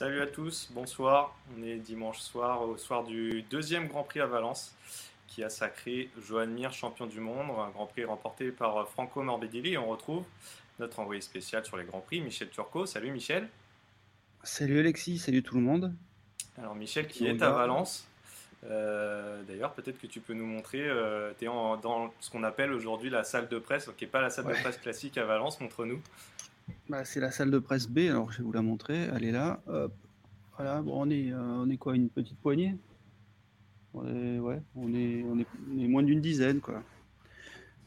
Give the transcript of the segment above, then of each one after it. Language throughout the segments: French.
Salut à tous, bonsoir. On est dimanche soir au soir du deuxième Grand Prix à Valence qui a sacré Johan Mir champion du monde, un Grand Prix remporté par Franco Morbidelli on retrouve notre envoyé spécial sur les Grands Prix, Michel Turcot. Salut Michel. Salut Alexis, salut tout le monde. Alors Michel qui est à Valence. Euh, D'ailleurs, peut-être que tu peux nous montrer, euh, tu es en, dans ce qu'on appelle aujourd'hui la salle de presse, qui n'est pas la salle Ouais. de presse classique à Valence, montre-nous. Bah, c'est la salle de presse B, alors je vais vous la montrer. Elle est là. Hop. Voilà, bon, on est, euh, on est quoi, une petite poignée? On est, ouais, on est, on est, on est moins d'une dizaine, quoi.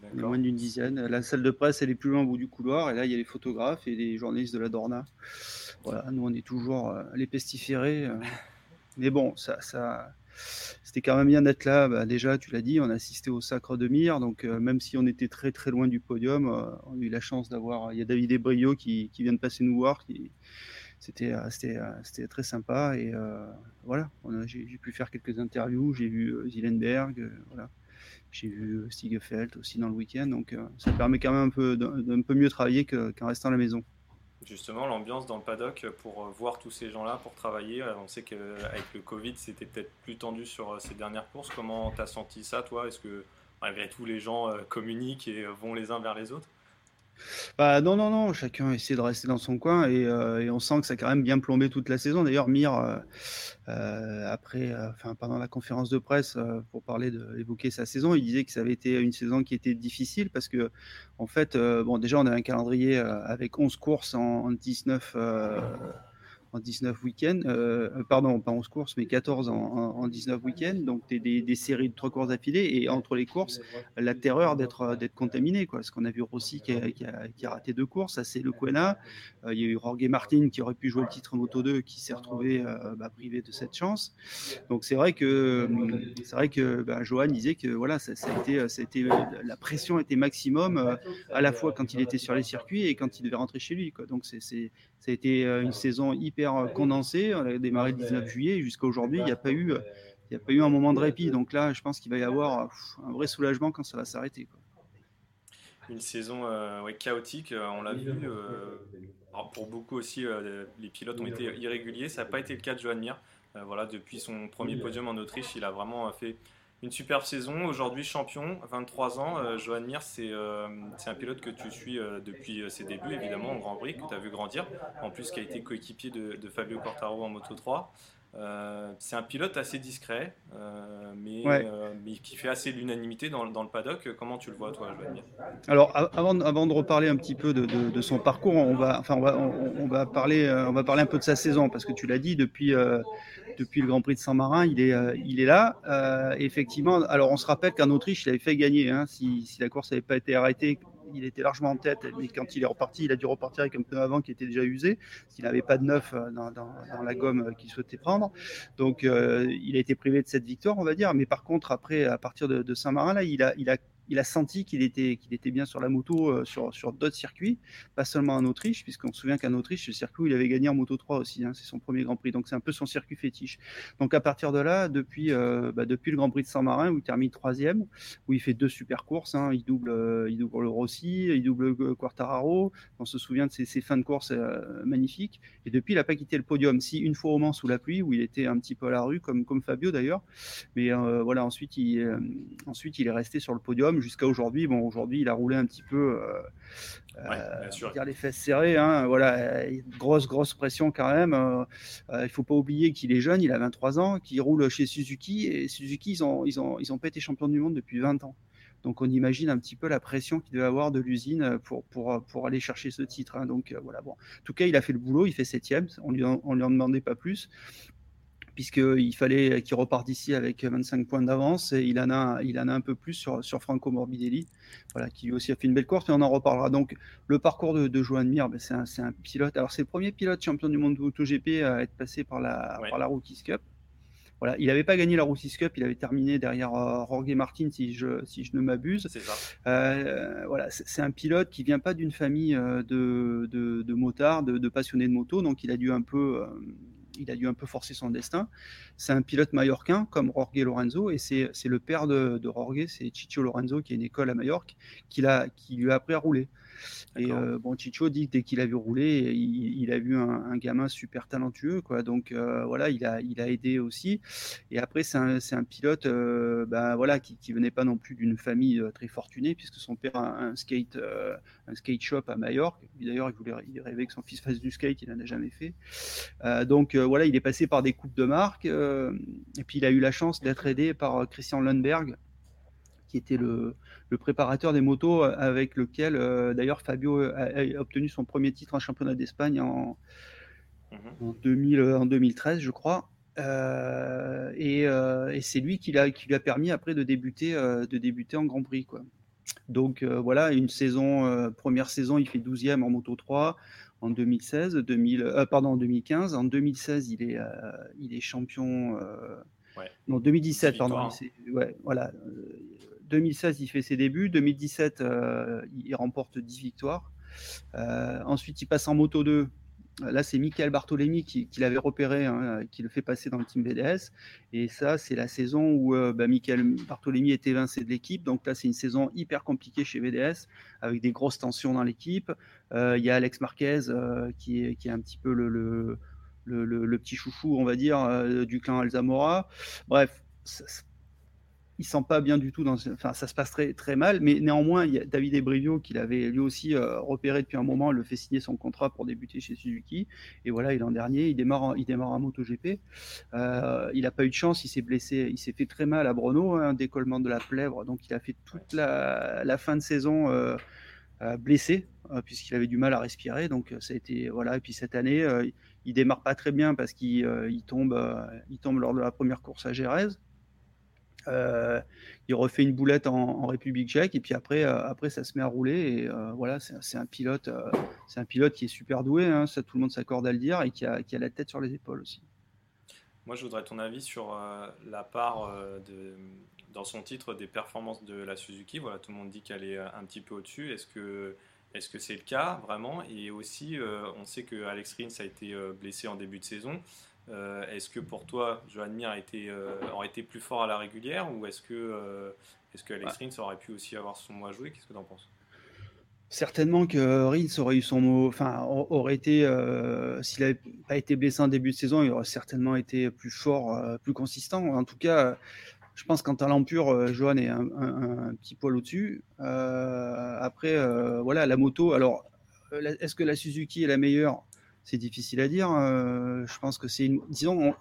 On est D'accord. moins d'une dizaine. La salle de presse, elle est plus loin au bout du couloir, et là, il y a les photographes et les journalistes de la Dorna. Voilà, nous, on est toujours euh, les pestiférés. euh. Mais bon, ça, ça, c'était quand même bien d'être là. Bah, déjà, tu l'as dit, on a assisté au sacre de Mire, donc euh, même si on était très très loin du podium, euh, on a eu la chance d'avoir. Il y a David Ebrio qui, qui vient de passer nous voir. Euh, c'était, très sympa et voilà, j'ai, pu faire quelques interviews. J'ai vu Zielenberg, euh, voilà. J'ai vu Stigefeld aussi dans le week-end, donc ça permet quand même un peu d'un, peu mieux travailler que- qu'en restant à la maison. Justement, l'ambiance dans le paddock pour euh, voir tous ces gens-là, pour travailler. Euh, On sait qu'avec le Covid, c'était peut-être plus tendu sur euh, ces dernières courses. Comment tu as senti ça, toi? Est-ce que malgré tout, les gens euh, communiquent et euh, vont les uns vers les autres? Bah, non, non, non, chacun essaie de rester dans son coin et, euh, et on sent que ça a quand même bien plombé toute la saison. D'ailleurs, Mir, euh, euh, après, pendant la conférence de presse, pour parler de, évoquer sa saison, il disait que ça avait été une saison qui était difficile parce que, en fait, bon, déjà, on a un calendrier avec 11 courses en, en 19, euh, en 19 week-ends, euh, euh, pardon, pas 11 courses, mais 14 en, en, en 19 week-ends, donc des, des, séries de trois courses d'affilée et entre les courses, la terreur d'être d'être contaminé quoi. Parce qu'on a vu Rossi qui a, qui a- raté deux courses c'est le Quena il y a eu Jorge Martin qui aurait pu jouer le titre Moto 2 qui s'est retrouvé euh, bah, privé de cette chance. Donc c'est vrai que hum, c'est vrai que bah, Johan disait que voilà ça, a été ça a été la pression était maximum euh, à la fois quand il était sur les circuits et quand il devait rentrer chez lui quoi. Donc c'est ça a été euh, une saison hyper euh, condensée on a démarré le 19 juillet et jusqu'à aujourd'hui il n'y a pas eu euh, il n'y a pas eu un moment de répit. Donc là, je pense qu'il va y avoir euh, pff, un vrai soulagement quand ça va s'arrêter. Une saison euh, ouais, chaotique, euh, on l'a vu. euh, alors pour beaucoup aussi, euh, les pilotes ont été irréguliers. Ça n'a pas été le cas de Johan Mir. Euh, voilà, depuis son premier podium en Autriche, il a vraiment euh, fait une superbe saison. Aujourd'hui, champion, 23 ans. Euh, Johan Mir, c'est euh, c'est un pilote que tu suis euh, depuis euh, ses débuts, évidemment, en Grand Prix, que tu as vu grandir. En plus, qui a été coéquipier de, de Fabio Quartaro en Moto 3. Euh, c'est un pilote assez discret, mais, Ouais. mais qui fait assez l'unanimité dans, dans le paddock. Comment tu le vois, toi, Johan Mir? Alors, avant, de- avant de reparler un petit peu de, de- de son parcours, on va, enfin, on va, on, on va parler, on va parler un peu de sa saison parce que tu l'as dit depuis, depuis le Grand Prix de Saint-Marin, il est, euh, il est là. Euh, effectivement, alors on se rappelle qu'en Autriche, il avait fait gagner. hein, si, la course n'avait pas été arrêtée, il était largement en tête. Mais quand il est reparti, il a dû repartir avec un pneu avant qui était déjà usé, parce n'avait pas de neuf euh, dans, la gomme qu'il souhaitait prendre. Donc, il a été privé de cette victoire, on va dire. Mais par contre, après, à partir de, de Saint-Marin, là, il a, il a il a senti qu'il était, qu'il était bien sur la moto euh, sur, sur d'autres circuits, pas seulement en Autriche, puisqu'on se souvient qu'en Autriche, le circuit où il avait gagné en Moto 3 aussi, hein, c'est son premier Grand Prix, donc c'est un peu son circuit fétiche. Donc à partir de là, depuis, euh, bah, depuis le Grand Prix de Saint-Marin, où il termine troisième, où il fait deux super courses, hein, il, double, euh, il double le Rossi, il double euh, Quartararo, on se souvient de ses, fins de course euh, magnifiques, et depuis il n'a pas quitté le podium, si une fois au Mans sous la pluie, où il était un petit peu à la rue, comme, comme Fabio d'ailleurs, mais voilà, ensuite il, ensuite il est resté sur le podium jusqu'à aujourd'hui. Bon, aujourd'hui, il a roulé un petit peu, euh, Ouais, euh, dire les fesses serrées. Hein, voilà, grosse, grosse pression quand même. Euh, euh, il faut pas oublier qu'il est jeune, il a 23 ans, qu'il roule chez Suzuki et Suzuki, ils ont, ils ont, ils ont pas été champions du monde depuis 20 ans. Donc on imagine un petit peu la pression qu'il devait avoir de l'usine pour, pour, pour aller chercher ce titre. hein. Donc euh, voilà, bon. En tout cas, il a fait le boulot, il fait septième, on lui en, on lui en demandait pas plus. Puisqu'il fallait qu'il reparte ici avec 25 points d'avance et il en a, il en a un peu plus sur, sur Franco Morbidelli, voilà, qui lui aussi a fait une belle course, mais on en reparlera. Donc le parcours de, de Joan Mir, ben, c'est un, un, pilote, alors c'est le premier pilote champion du monde de MotoGP à être passé par la, par la Rookies Cup. Voilà, il n'avait pas gagné la Rookies Cup, il avait terminé derrière euh, Jorge Martin, si je, si je ne m'abuse. C'est ça. Euh, voilà, c'est un pilote qui vient pas d'une famille euh, de, de, de motards, de, de, passionnés de moto, donc il a dû un peu euh, il a dû un peu forcer son destin. C'est un pilote mallorquin comme Jorge Lorenzo et c'est le père de, de Jorge, c'est Chicho Lorenzo qui a une école à Majorque qui, qui lui a appris à rouler. Et euh, bon, Chicho dit que dès qu'il a vu rouler, il, il a vu un, un, gamin super talentueux, quoi. Donc euh, voilà, il a, il a aidé aussi. Et après, c'est un, un, pilote, euh, ben, voilà, qui, qui venait pas non plus d'une famille très fortunée, puisque son père a un skate, un skate shop à Majorque. D'ailleurs, il voulait, il rêvait que son fils fasse du skate, il n'en a jamais fait. Donc voilà, il est passé par des coupes de marque, et puis il a eu la chance d'être aidé par Christian Lundberg qui était le, le, préparateur des motos avec lequel euh, d'ailleurs Fabio a, a, obtenu son premier titre en championnat d'Espagne en, mmh. en, 2000, en 2013, je crois. Euh, et, euh, et c'est lui qui, lui a permis après de débuter, euh, de débuter en Grand Prix. Quoi. Donc euh, voilà, une saison, première saison, il fait 12e en Moto 3 en 2016, 2000, pardon, en 2015. En 2016, il est, il est champion. Ouais. Non, 2017, pardon. Ouais, voilà. 2016, il fait ses débuts. 2017, euh, il remporte 10 victoires. Euh, ensuite, il passe en moto 2. Là, c'est Michael Bartolemi qui, l'avait repéré, hein, qui le fait passer dans le team BDS. Et ça, c'est la saison où euh, bah, Michael Bartolemi est évincé de l'équipe. Donc là, c'est une saison hyper compliquée chez BDS, avec des grosses tensions dans l'équipe. Il y a Alex Marquez qui, est, un petit peu le petit chouchou, on va dire, du clan Alzamora. Bref, ça, il sent pas bien du tout. Dans, enfin, ça se passe très, très mal. Mais néanmoins, il y a David Ebrivio qui l'avait lui aussi euh, repéré depuis un moment, le fait signer son contrat pour débuter chez Suzuki. Et voilà, l'an dernier, il démarre, en, il démarre en MotoGP. Euh, il n'a pas eu de chance. Il s'est blessé. Il s'est fait très mal à Brno, un hein, décollement de la plèvre. Donc, il a fait toute la, la fin de saison. Euh, blessé puisqu'il avait du mal à respirer donc ça a été voilà et puis cette année il démarre pas très bien parce qu'il il tombe il tombe lors de la première course à Jerez euh, il refait une boulette en, République tchèque et puis après, euh, après ça se met à rouler et euh, voilà, c'est un pilote, c'est un pilote qui est super doué, hein, tout le monde s'accorde à le dire et qui a, la tête sur les épaules aussi. Moi, je voudrais ton avis sur la part dans son titre des performances de la Suzuki. Voilà, tout le monde dit qu'elle est un petit peu au-dessus. Est-ce que est-ce que c'est le cas vraiment? Et aussi, on sait que Alex Rins a été blessé en début de saison. Euh, est-ce que pour toi, Johan Mir a été, euh, aurait été plus fort à la régulière ou est-ce que, euh, est-ce que Alex ouais. Rins aurait pu aussi avoir son mot à jouer? Qu'est-ce que tu en penses? Certainement que Rins aurait eu son mot, enfin, aurait été, euh, s'il n'avait pas été blessé en début de saison, il aurait certainement été plus fort, euh, plus consistant. En tout cas, je pense qu'en talent pur, Johan est un, un, un petit poil au-dessus. après, voilà, la moto, alors, est-ce que la Suzuki est la meilleure? C'est difficile à dire. Euh, je pense que c'est une. Disons, on,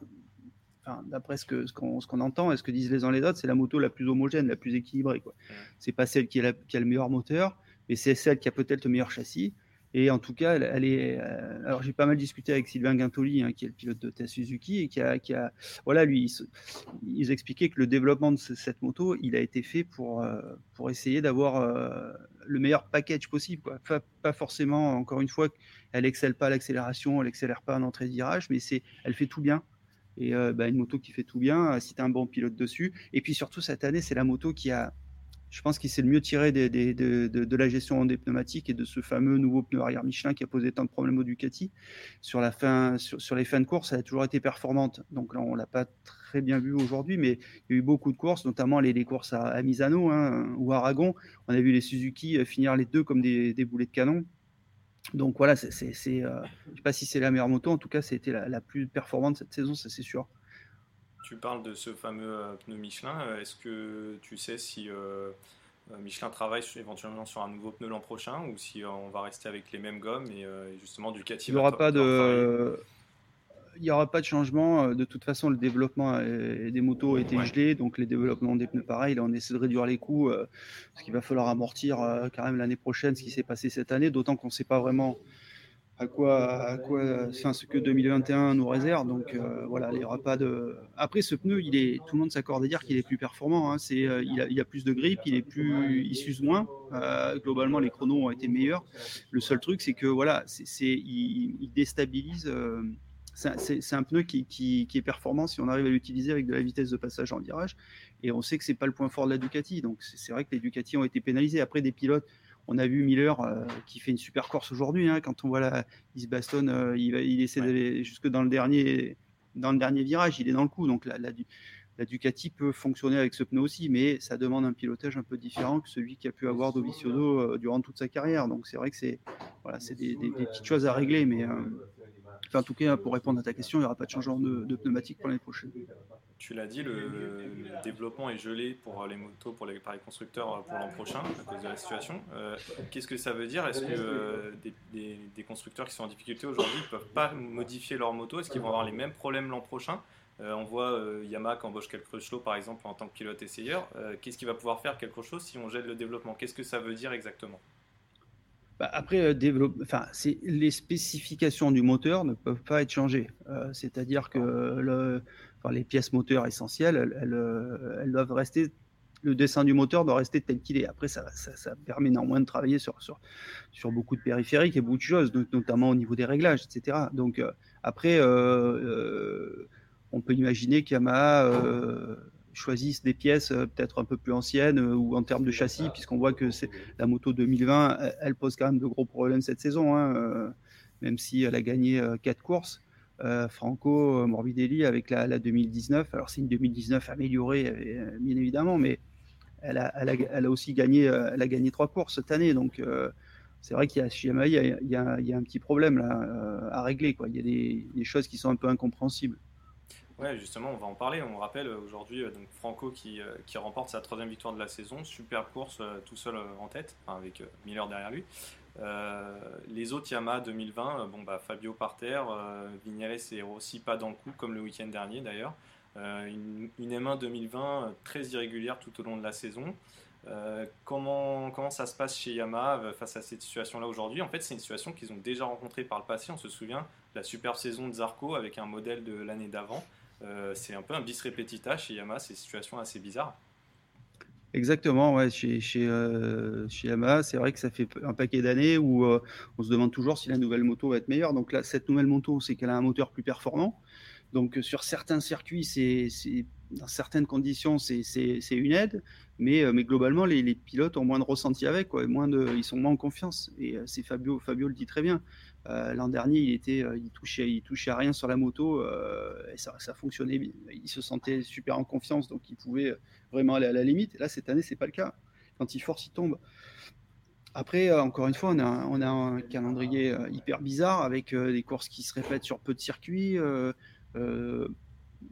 enfin, d'après ce qu'on ce qu'on qu entend et ce que disent les uns les autres, c'est la moto la plus homogène, la plus équilibrée. Quoi. Ouais. C'est pas celle qui, est la, qui a le meilleur moteur, mais c'est celle qui a peut-être le meilleur châssis. Et en tout cas, elle, est. Euh, alors, j'ai pas mal discuté avec Sylvain Guintoli, hein, qui est le pilote de test Suzuki, et qui a, qui a voilà, lui, ils expliquaient que le développement de ce, cette moto, il a été fait pour euh, pour essayer d'avoir euh, le meilleur package possible. Pas, forcément, encore une fois, elle excelle pas à l'accélération, elle excellère pas en entrée de virage, mais elle fait tout bien. Et bah, une moto qui fait tout bien, si tu as un bon pilote dessus. Et puis surtout cette année, c'est la moto qui a je pense qu'il s'est le mieux tiré de, de, la gestion des pneumatiques et de ce fameux nouveau pneu arrière Michelin qui a posé tant de problèmes au Ducati. Sur, la fin, sur, les fins de course, elle a toujours été performante. Donc là, on l'a pas très bien vu aujourd'hui, mais il y a eu beaucoup de courses, notamment les, courses à, Misano hein, ou Aragon. On a vu les Suzuki finir les deux comme des, des boulets de canon. Donc voilà, c'est, euh, je ne sais pas si c'est la meilleure moto, en tout cas, c'était la, la plus performante cette saison, ça c'est sûr. Tu parles de ce fameux euh, pneu Michelin. Euh, est-ce que tu sais si euh, Michelin travaille éventuellement sur un nouveau pneu l'an prochain ou si on va rester avec les mêmes gommes et justement Ducati Il n'y aura pas de il n'y aura pas de changement. De toute façon, le développement des motos a été ouais. gelé, donc les développements des pneus, pareil. Là, on essaie de réduire les coûts, parce qu'il va falloir amortir quand même l'année prochaine ce qui s'est passé cette année, d'autant qu'on ne sait pas vraiment à quoi, à quoi, enfin, ce que 2021 nous réserve. Donc voilà, il n'y aura pas de. Après, ce pneu, il est, tout le monde s'accorde à dire qu'il est plus performant. Hein. C'est, il, a, il, a, plus de grippe, il est plus, il s'use moins. globalement, les chronos ont été meilleurs. Le seul truc, c'est que voilà, c'est, il, il, déstabilise c'est un pneu qui, qui, est performant si on arrive à l'utiliser avec de la vitesse de passage en virage. Et on sait que c'est pas le point fort de la Ducati. Donc c'est vrai que les Ducati ont été pénalisés. Après des pilotes, on a vu Miller euh, qui fait une super course aujourd'hui. Hein. quand on voit la, il se bastonne, euh, il, il, essaie d'aller jusque dans le dernier dans le dernier virage. Il est dans le coup. Donc la, la, la, Ducati peut fonctionner avec ce pneu aussi, mais ça demande un pilotage un peu différent que celui qui a pu avoir Dovizioso euh, durant toute sa carrière. Donc c'est vrai que c'est voilà, c'est des, des, des, petites choses à régler, mais en tout cas, pour répondre à ta question, il n'y aura pas de changement de, pneumatique pour l'année prochaine. Tu l'as dit, le, développement est gelé pour les motos, pour les, par les constructeurs pour l'an prochain à cause de la situation. Euh, qu'est-ce que ça veut dire? Est-ce que euh, des, constructeurs qui sont en difficulté aujourd'hui ne peuvent pas modifier leur moto Est-ce qu'ils vont avoir les mêmes problèmes l'an prochain? Euh, on voit Yamaha qui embauche quelques Crutchlow par exemple en tant que pilote essayeur. Qu'est-ce qu'il va pouvoir faire quelque chose si on gèle le développement? Qu'est-ce que ça veut dire exactement? Bah, après, euh, enfin, les spécifications du moteur ne peuvent pas être changées. Euh, c'est-à-dire que le, les pièces moteurs essentielles, elles, euh, doivent rester. Le dessin du moteur doit rester tel qu'il est. Après, ça, permet néanmoins de travailler sur, beaucoup de périphériques et beaucoup de choses, notamment au niveau des réglages, etc. Donc, après, on peut imaginer qu'Yamaha choisissent des pièces euh, peut-être un peu plus anciennes euh, ou en termes de châssis, puisqu'on voit que la moto 2020, elle, pose quand même de gros problèmes cette saison, hein, euh, même si elle a gagné quatre courses. Franco Morbidelli avec la, 2019, alors c'est une 2019 améliorée bien évidemment, mais elle a, aussi gagné, elle a gagné trois courses cette année, donc c'est vrai qu'il y a il y a, il y a, un petit problème à régler, quoi. Il y a des, choses qui sont un peu incompréhensibles. Ouais, justement, on va en parler. On rappelle euh, aujourd'hui euh, Franco qui, euh, remporte sa troisième victoire de la saison, superbe course tout seul en tête, avec Miller derrière lui. Les autres Yamaha 2020, bon bah Fabio par terre, Vignales et Rossi pas dans le coup comme le week-end dernier d'ailleurs. une, M1 2020 très irrégulière tout au long de la saison. comment, comment ça se passe chez Yamaha face à cette situation-là aujourd'hui? En fait, c'est une situation qu'ils ont déjà rencontrée par le passé. On se souvient la superbe saison de Zarco avec un modèle de l'année d'avant. Euh, c'est un peu un bis repetita chez Yamaha, c'est une situation assez bizarre. Exactement, ouais, chez, chez, euh, chez Yamaha, c'est vrai que ça fait un paquet d'années où euh, on se demande toujours si la nouvelle moto va être meilleure. Donc là, cette nouvelle moto, c'est qu'elle a un moteur plus performant. Donc sur certains circuits, c'est, dans certaines conditions, c'est, une aide, mais, mais globalement, les, les, pilotes ont moins de ressenti avec, moins de, ils sont moins en confiance. Et c'est Fabio, Fabio le dit très bien. Euh, l'an dernier, il était, euh, il touchait, à rien sur la moto euh, et ça, fonctionnait. Il se sentait super en confiance, donc il pouvait vraiment aller à la limite. Là, cette année, c'est pas le cas. Quand il force, il tombe. Après, encore une fois, on a un calendrier hyper bizarre avec des courses qui se répètent sur peu de circuits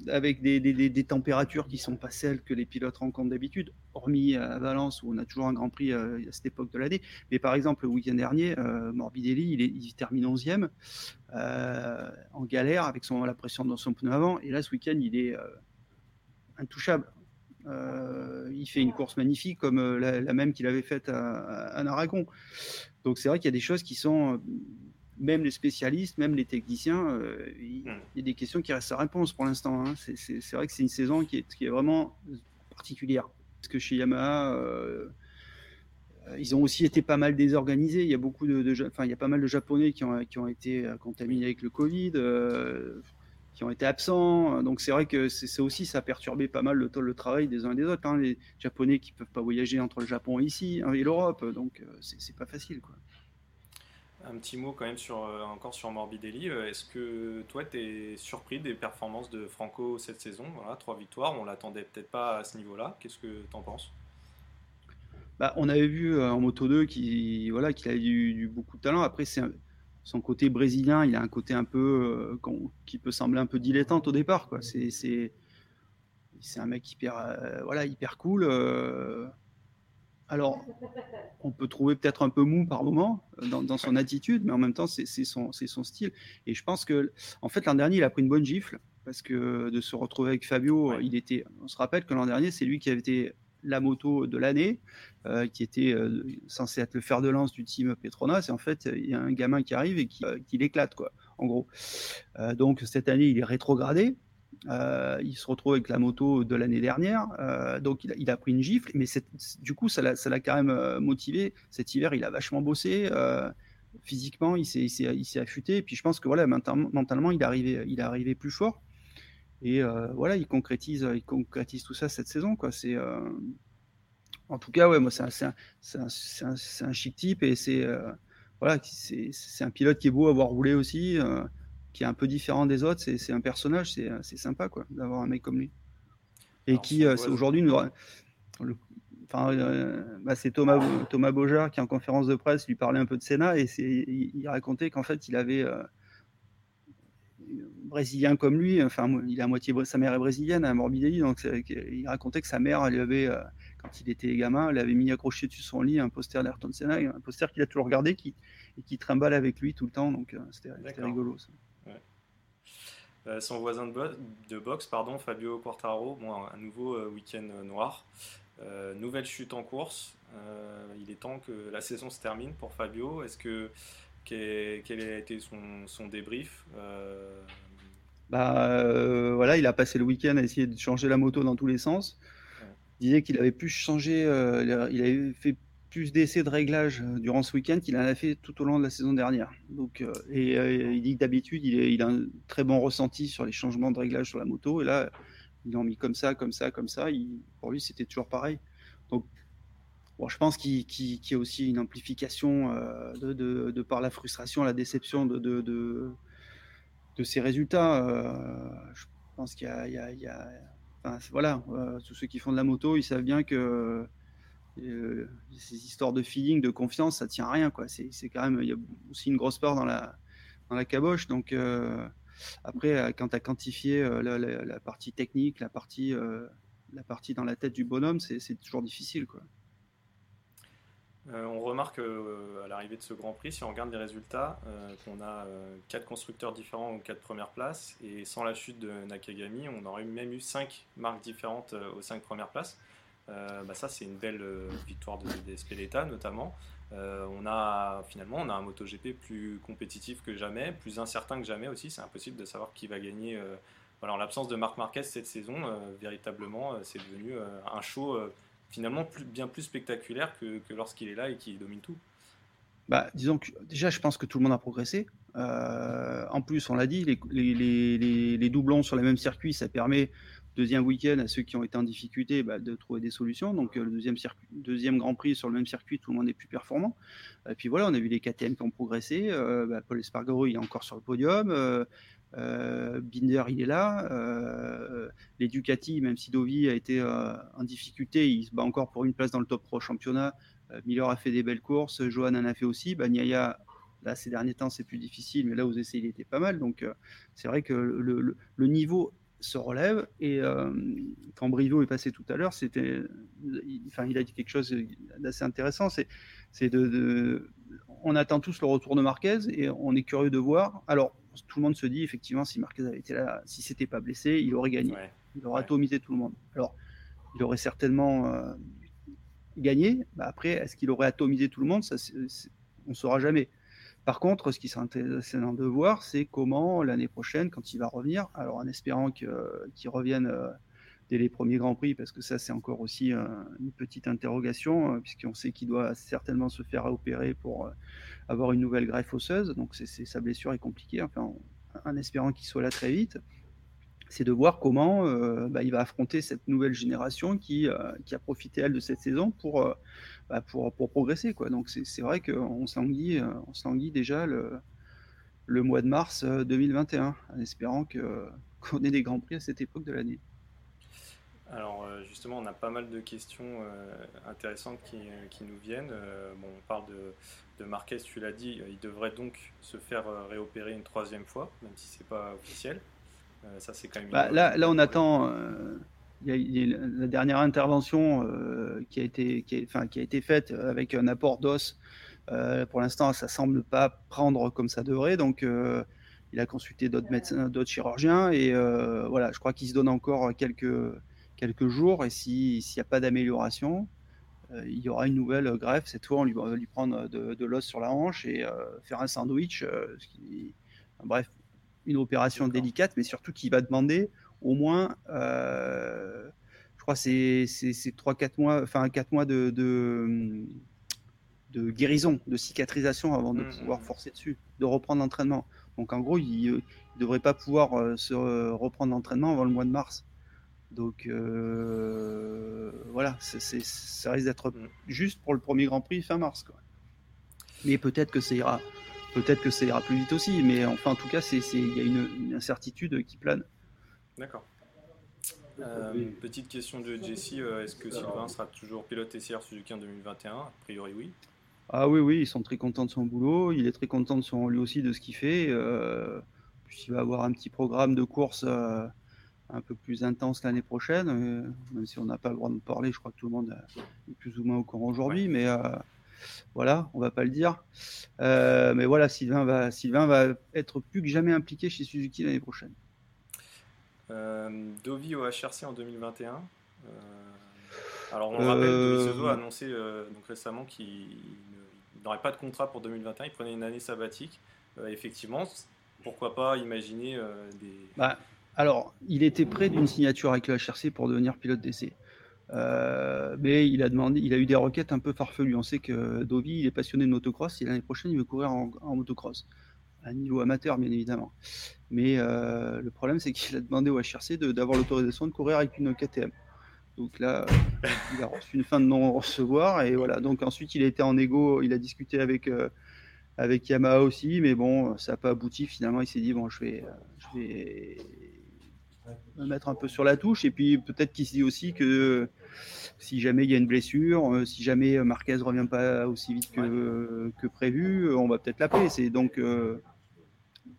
avec des, des, températures qui sont pas celles que les pilotes rencontrent d'habitude, hormis à Valence où on a toujours un Grand Prix euh, à cette époque de l'année. Mais par exemple, le week-end dernier, euh, Morbidelli, il, termine 11e euh, en galère avec la pression dans son pneu avant. Et là, ce week-end, il est intouchable. il fait une course magnifique comme la, même qu'il avait faite à, à, Aragon. Donc c'est vrai qu'il y a des choses qui sont même les spécialistes, même les techniciens, euh, il, y a des questions qui restent à réponse pour l'instant. Hein. C'est vrai que c'est une saison qui est, qui est, vraiment particulière. Parce que chez Yamaha, euh, ils ont aussi été pas mal désorganisés. Il y a beaucoup de, enfin, il y a pas mal de Japonais qui ont, qui ont été euh, contaminés avec le Covid, qui ont été absents. Donc c'est vrai que c'est aussi ça a perturbé pas mal le, le travail des uns et des autres. Hein. Les Japonais qui peuvent pas voyager entre le Japon et ici hein, et l'Europe, donc c'est pas facile, quoi. Un petit mot quand même sur, euh, encore sur Morbidelli. Euh, est-ce que toi, tu es surpris des performances de Franco cette saison? Voilà, trois victoires, on l'attendait peut-être pas à ce niveau-là. Qu'est-ce que tu en penses? Bah, On avait vu euh, en Moto 2 qu'il voilà, qu'il a eu, beaucoup de talent. Après, c'est son côté brésilien, il a un côté un peu qui peut sembler un peu dilettante au départ. Quoi. C'est, c'est, un mec hyper, voilà, hyper cool. Alors, on peut trouver peut-être un peu mou par moment euh, dans, son attitude, mais en même temps, c'est son, style. Et je pense que, en fait, l'an dernier, il a pris une bonne gifle parce que de se retrouver avec Fabio, il était. On se rappelle que l'an dernier, c'est lui qui avait été la moto de l'année, qui était censé être le fer de lance du team Petronas. Et en fait, il y a un gamin qui arrive et qui, qui l'éclate, quoi, en gros. donc cette année, il est rétrogradé. Il se retrouve avec la moto de l'année dernière, donc il a, pris une gifle, mais du coup ça l'a quand même motivé. Cet hiver, il a vachement bossé physiquement, il s'est affûté. Et puis je pense que voilà, mentalement, il est arrivé, il est arrivé plus fort. Et euh, voilà, il concrétise, il concrétise tout ça cette saison. Quoi. C'est, euh, en tout cas, ouais, moi, c'est un, un, un, chic type et c'est, euh, voilà, c'est, un pilote qui est beau à voir rouler aussi, qui est un peu différent des autres. C'est, un personnage, c'est, sympa quoi, d'avoir un mec comme lui. Et qui, aujourd'hui, nous, Enfin, bah, c'est Thomas, Thomas Beaujard qui, en conférence de presse, lui parlait un peu de Senna et il, il, racontait qu'en fait, il avait brésilien comme lui, enfin, il a à moitié, sa mère est brésilienne, à Morbidelli, donc il racontait que sa mère, elle avait, euh, quand il était gamin, elle avait mis accroché dessus son lit un poster d'Ayrton Senna, un poster qu'il a toujours regardé qui, et qui trimballe avec lui tout le temps, donc euh, c'était rigolo. Euh, son voisin de, de, boxe, pardon, Fabio Quartaro, bon, un nouveau week-end noir, nouvelle chute en course. il est temps que la saison se termine pour Fabio. Est-ce que quel, a été son, son débrief bah, euh, voilà, il a passé le week-end à essayer de changer la moto dans tous les sens. Il disait qu'il avait pu changer, euh, il avait fait plus d'essais de réglage euh, durant ce week-end qu'il en a fait tout au long de la saison dernière. Donc, et, il dit que d'habitude, il, a un très bon ressenti sur les changements de réglage sur la moto. Et là, il en mis comme ça, comme ça, comme ça. pour lui, c'était toujours pareil. Donc, bon, je pense qu'il y a aussi une amplification de, par la frustration, la déception de, de ces résultats. Euh, je pense qu'il y a, voilà, euh, tous ceux qui font de la moto, ils savent bien que euh, ces histoires de feeling, de confiance, ça tient à rien. Quoi. C'est, quand même, il y a aussi une grosse part dans la, dans la caboche. Donc après, quand tu as quantifié la, partie technique, la partie, la partie dans la tête du bonhomme, c'est, toujours difficile. Quoi. Euh, on remarque euh, à l'arrivée de ce Grand Prix, si on regarde les résultats, euh, qu'on a quatre constructeurs différents aux quatre premières places, et sans la chute de Nakagami, on aurait même eu cinq marques différentes aux cinq premières places. Bah ça, c'est une belle victoire de, des Speleta notamment. on a finalement on a un MotoGP plus compétitif que jamais, plus incertain que jamais aussi. C'est impossible de savoir qui va gagner. en l'absence de Marc Marquez cette saison, véritablement, c'est devenu un show finalement bien plus spectaculaire que, lorsqu'il est là et qu'il domine tout. Bah, disons que déjà, je pense que tout le monde a progressé. Euh, en plus, on l'a dit, les, les, doublons sur les mêmes circuits, ça permet deuxième week-end à ceux qui ont été en difficulté bah, de trouver des solutions. Donc euh, le deuxième, deuxième Grand Prix sur le même circuit, tout le monde est plus performant. Et puis voilà, on a vu les KTM qui ont progressé. Euh, bah, Paul Espargaro, il est encore sur le podium. Euh, Binder, il est là. Les Ducati, même si Dovi a été en difficulté, il se bat encore pour une place dans le top pro championnat. Miller a fait des belles courses, Johan en a fait aussi. Bagnaia, là, ces derniers temps, c'est plus difficile, mais là, aux essais, il était pas mal. Donc, c'est vrai que le, niveau se relève. Et quand Brivo est passé tout à l'heure, c'était, enfin, il a dit quelque chose d'assez intéressant. C'est, c'est de, on attend tous le retour de Marquez et on est curieux de voir. Alors, tout le monde se dit effectivement si Marquez avait été là, si c'était pas blessé, il aurait gagné. Il aurait atomisé tout le monde. Alors, il aurait certainement euh, gagné. Bah, après, est-ce qu'il aurait atomisé tout le monde? Ça, on ne saura jamais. Par contre, ce qui serait intéressant de voir, c'est comment l'année prochaine, quand il va revenir, alors en espérant qu'il revienne euh, dès les premiers Grands Prix, parce que ça, c'est encore aussi euh, une petite interrogation, euh, puisqu'on sait qu'il doit certainement se faire opérer pour avoir une nouvelle greffe osseuse. Donc, sa blessure est compliquée. En, espérant qu'il soit là très vite, c'est de voir comment bah, il va affronter cette nouvelle génération qui, qui a profité, elle, de cette saison pour, bah, pour, pour, progresser. Quoi. Donc, c'est, vrai qu'on s'enguille, on s'enguille déjà le, le mois de mars 2021, en espérant que, qu'on ait des Grands Prix à cette époque de l'année. Alors euh, justement, on a pas mal de questions euh, intéressantes qui, euh, qui, nous viennent. bon, on parle de, de Marquez, tu l'as dit, il devrait donc se faire réopérer une troisième fois, même si c'est pas officiel. ça, c'est quand même. Bah, là, là, on attend. Il y, a, la dernière intervention qui, a été, qui, a été faite avec un apport d'os. pour l'instant, ça semble pas prendre comme ça devrait. Donc, il a consulté d'autres médecins, d'autres chirurgiens. Et voilà, je crois qu'il se donne encore quelques quelques jours. Et s'il n'y a pas d'amélioration, il y aura une nouvelle greffe. Cette fois, on lui, va lui prendre de, l'os sur la hanche et faire un sandwich. bref, une opération délicate, mais surtout qui va demander au moins, je crois, c'est 3-4 mois, enfin 4 mois de, de, guérison, de cicatrisation avant de mmh, pouvoir mmh. forcer dessus, de reprendre l'entraînement. Donc en gros, il ne devrait pas pouvoir se reprendre l'entraînement avant le mois de mars. Donc euh, voilà, ça risque d'être mm. juste pour le premier Grand Prix fin mars. Quoi. Mais peut-être que ça ira, peut-être que ça ira plus vite aussi. Mais enfin, en tout cas, il y a une, incertitude qui plane. D'accord. Euh, petite question de Jesse, euh, est-ce que Sylvain sera toujours pilote SCR Suzuki en 2021 A priori oui. Ah oui, oui, ils sont très contents de son boulot. Il est très content de son, lui aussi de ce qu'il fait. Euh, puis il va avoir un petit programme de course un peu plus intense l'année prochaine, euh, même si on n'a pas le droit de parler, je crois que tout le monde est plus ou moins au courant aujourd'hui, mais euh, voilà, on va pas le dire. Euh, mais voilà, Sylvain va, Sylvain va être plus que jamais impliqué chez Suzuki l'année prochaine. Dovi au HRC en 2021. alors on rappelle, Dovi a annoncé donc récemment qu'il n'aurait pas de contrat pour 2021, il prenait une année sabbatique. effectivement, pourquoi pas imaginer des... Bah, alors, il était près d'une signature avec le HRC pour devenir pilote d'essai. Euh, mais il a demandé, il a eu des requêtes un peu farfelues. On sait que Dovi, il est passionné de motocross et l'année prochaine, il veut courir en, motocross, à niveau amateur, bien évidemment. Mais euh, le problème, c'est qu'il a demandé au HRC d'avoir l'autorisation de courir avec une KTM. Donc là, il a reçu une fin de non-recevoir et voilà. Donc ensuite, il a été en égo, il a discuté avec euh, avec Yamaha aussi, mais bon, ça n'a pas abouti. Finalement, il s'est dit bon, je vais me mettre un peu sur la touche. Et puis peut-être qu'il se dit aussi que si jamais il y a une blessure, euh, si jamais Marquez revient pas aussi vite que, que prévu, on va peut-être l'appeler. C'est donc euh,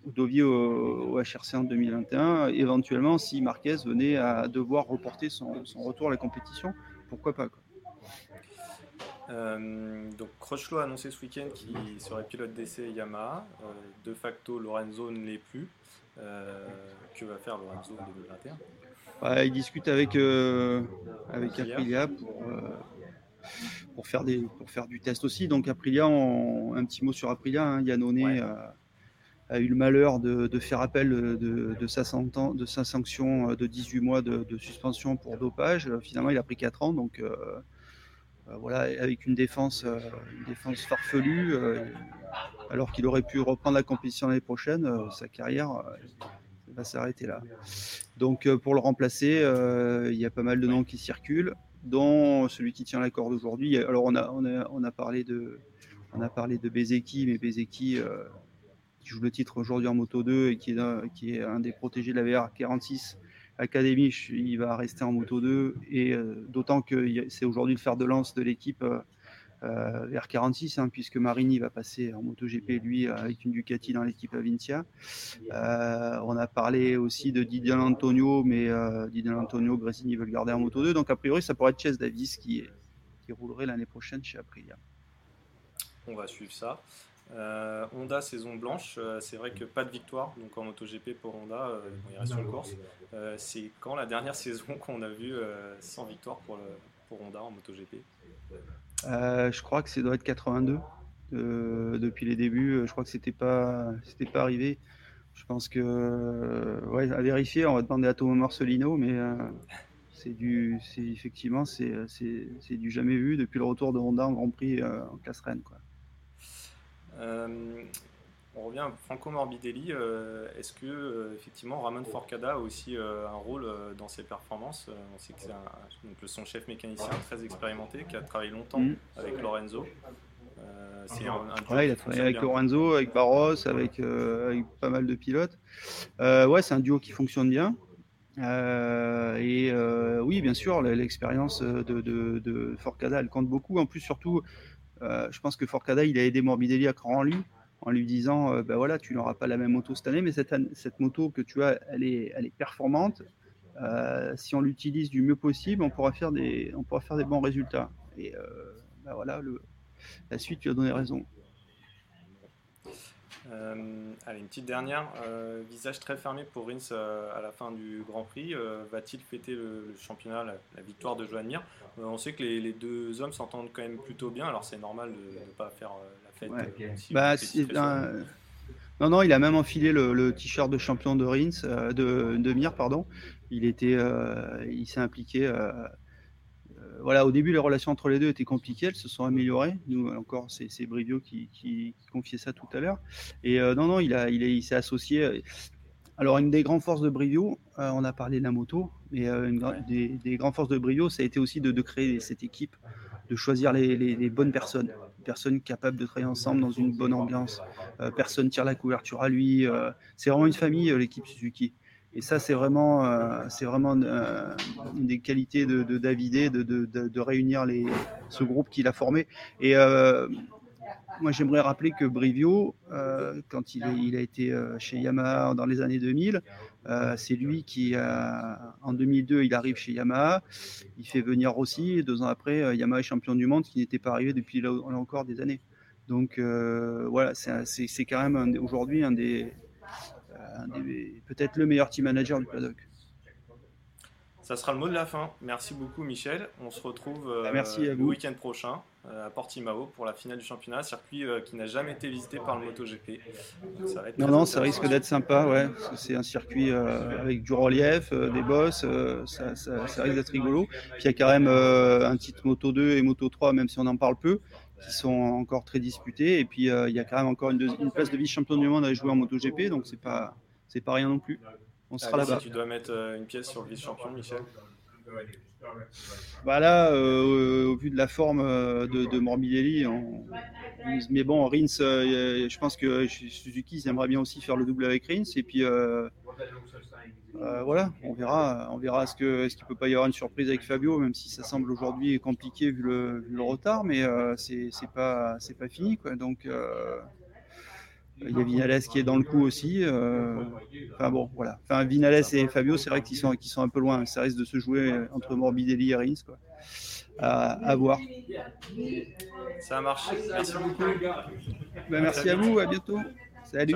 Dovi au, HRC en 2021. Éventuellement, si Marquez venait à devoir reporter son, retour à la compétition, pourquoi pas euh, donc Crutchlow a annoncé ce week-end qu'il serait pilote d'essai Yamaha. de facto, Lorenzo ne l'est plus. Euh, que va faire Lorenzo en 2021 Il discute avec, euh, avec Aprilia pour, euh, pour, faire des, pour faire du test aussi. Donc Aprilia, un petit mot sur Aprilia. Hein, Yannone a, eu le malheur de, de faire appel de, de, sa, de sa sanction de 18 mois de, suspension pour dopage. Finalement, il a pris 4 ans. Donc voilà, avec une défense, une défense farfelue alors qu'il aurait pu reprendre la compétition l'année prochaine, euh, sa carrière euh, va s'arrêter là. Donc euh, pour le remplacer, il y a pas mal de noms qui circulent, dont celui qui tient la corde aujourd'hui. Alors on a, on a, parlé de on a parlé de Bezeki, mais Bezeki qui joue le titre aujourd'hui en Moto 2 et qui est, un, qui est un des protégés de la VR 46 Academy, il va rester en Moto 2 et d'autant que c'est aujourd'hui le fer de lance de l'équipe euh, vers 46, hein, puisque Marini va passer en MotoGP, lui, avec une Ducati dans l'équipe Avintia. Euh, on a parlé aussi de Didier Antonio, mais euh, Didier Antonio, Gresini veut le garder en Moto 2. Donc, a priori, ça pourrait être Chase Davis qui roulerait l'année prochaine chez Aprilia. On va suivre ça. Honda saison blanche, c'est vrai que pas de victoire donc en MotoGP pour Honda, il reste une course. c'est quand la dernière saison qu'on a vu sans victoire pour, pour Honda en MotoGP? Euh, je crois que ça doit être 82 euh, depuis les débuts. Euh, je crois que c'était pas, c'était pas arrivé. Je pense que, ouais, à vérifier, on va demander à Thomas Marcelino, mais c'est du, c'est effectivement, c'est, c'est, du jamais vu depuis le retour de Honda en Grand Prix en classe Rennes, quoi. On revient à Franco Morbidelli. Euh, est-ce que euh, effectivement Ramon Forcada a aussi euh, un rôle dans ses performances On sait que c'est donc son chef mécanicien très expérimenté qui a travaillé longtemps mm. avec Lorenzo. c'est un, il a travaillé avec Lorenzo, avec Barros, avec, pas mal de pilotes. ouais, c'est un duo qui fonctionne bien. et oui, bien sûr, l'expérience de, de, de, Forcada, elle compte beaucoup. En plus, surtout, je pense que Forcada, il a aidé Morbidelli à croire en lui en lui disant ben voilà, tu n'auras pas la même moto cette année, mais cette, cette moto que tu as, elle est, elle est performante. Euh, si on l'utilise du mieux possible, on pourra faire des, on pourra faire des bons résultats. Et ben voilà, le, la suite lui a donné raison. Allez, une petite dernière. visage très fermé pour Rins à la fin du Grand Prix. Va-t-il fêter le, championnat, la, victoire de Joan Mir? On sait que les, deux hommes s'entendent quand même plutôt bien, alors c'est normal de ne pas faire la fête. bah, non, non, il a même enfilé le, t-shirt de champion de Rins, euh, de, de, Mir, pardon. Il était, euh, il s'est impliqué. Euh, voilà, au début, les relations entre les deux étaient compliquées, elles se sont améliorées. Nous, encore, c'est Brivio qui, qui, confiait ça tout à l'heure. Et non, non, il, a, il, il s'est associé. Alors, une des grandes forces de Brivio, on a parlé de la moto, mais une, des, des, grandes forces de Brivio, ça a été aussi de, de créer cette équipe, de choisir les, les, les bonnes personnes personnes capables de travailler ensemble dans une bonne ambiance. Euh, personne tire la couverture à lui. Euh, c'est vraiment une famille, euh, l'équipe Suzuki. Et ça, c'est vraiment, c'est vraiment une des qualités de, de Davidé, de, de, réunir ce groupe qu'il a formé. Et moi, j'aimerais rappeler que Brivio, quand il, a été chez Yamaha dans les années 2000, euh, c'est lui qui, en 2002, il arrive chez Yamaha. Il fait venir Rossi. Deux ans après, euh, Yamaha est champion du monde, ce qui n'était pas arrivé depuis encore des années. Donc euh, voilà, c'est quand même aujourd'hui un des peut-être le meilleur team manager du paddock. Ça sera le mot de la fin. Merci beaucoup, Michel. On se retrouve bah, merci le week-end prochain à Portimao pour la finale du championnat, circuit qui n'a jamais été visité par le MotoGP. non, non, ça risque d'être sympa, ouais. C'est un circuit avec du relief, des bosses, ça, ça, risque d'être rigolo. Puis il y a quand même un titre Moto 2 et Moto 3, même si on en parle peu, qui sont encore très disputés. Et puis il y a quand même encore une, une place de vice-champion du monde à jouer en MotoGP, donc c'est pas, c'est pas rien non plus on sera là-bas. Si tu dois mettre euh, une pièce sur le vice-champion, Michel bah là, euh, au vu de la forme euh, de, Morbidelli, mais bon, Rins, je pense que Suzuki ils aimeraient bien aussi faire le double avec Rins. Et puis voilà, on verra, on verra ce que, est-ce qu'il peut pas y avoir une surprise avec Fabio, même si ça semble aujourd'hui compliqué vu le, vu le, retard, mais c'est pas, c'est pas fini quoi. Donc il y a Vinales qui est dans le coup aussi. Euh, enfin bon, voilà. Enfin, Vinales et Fabio, c'est vrai qu'ils sont, sont un peu loin. Ça risque de se jouer entre Morbidelli et Rins. Quoi. À, voir. Ça a marché. Merci beaucoup. Ben, merci à vous. À bientôt. Salut.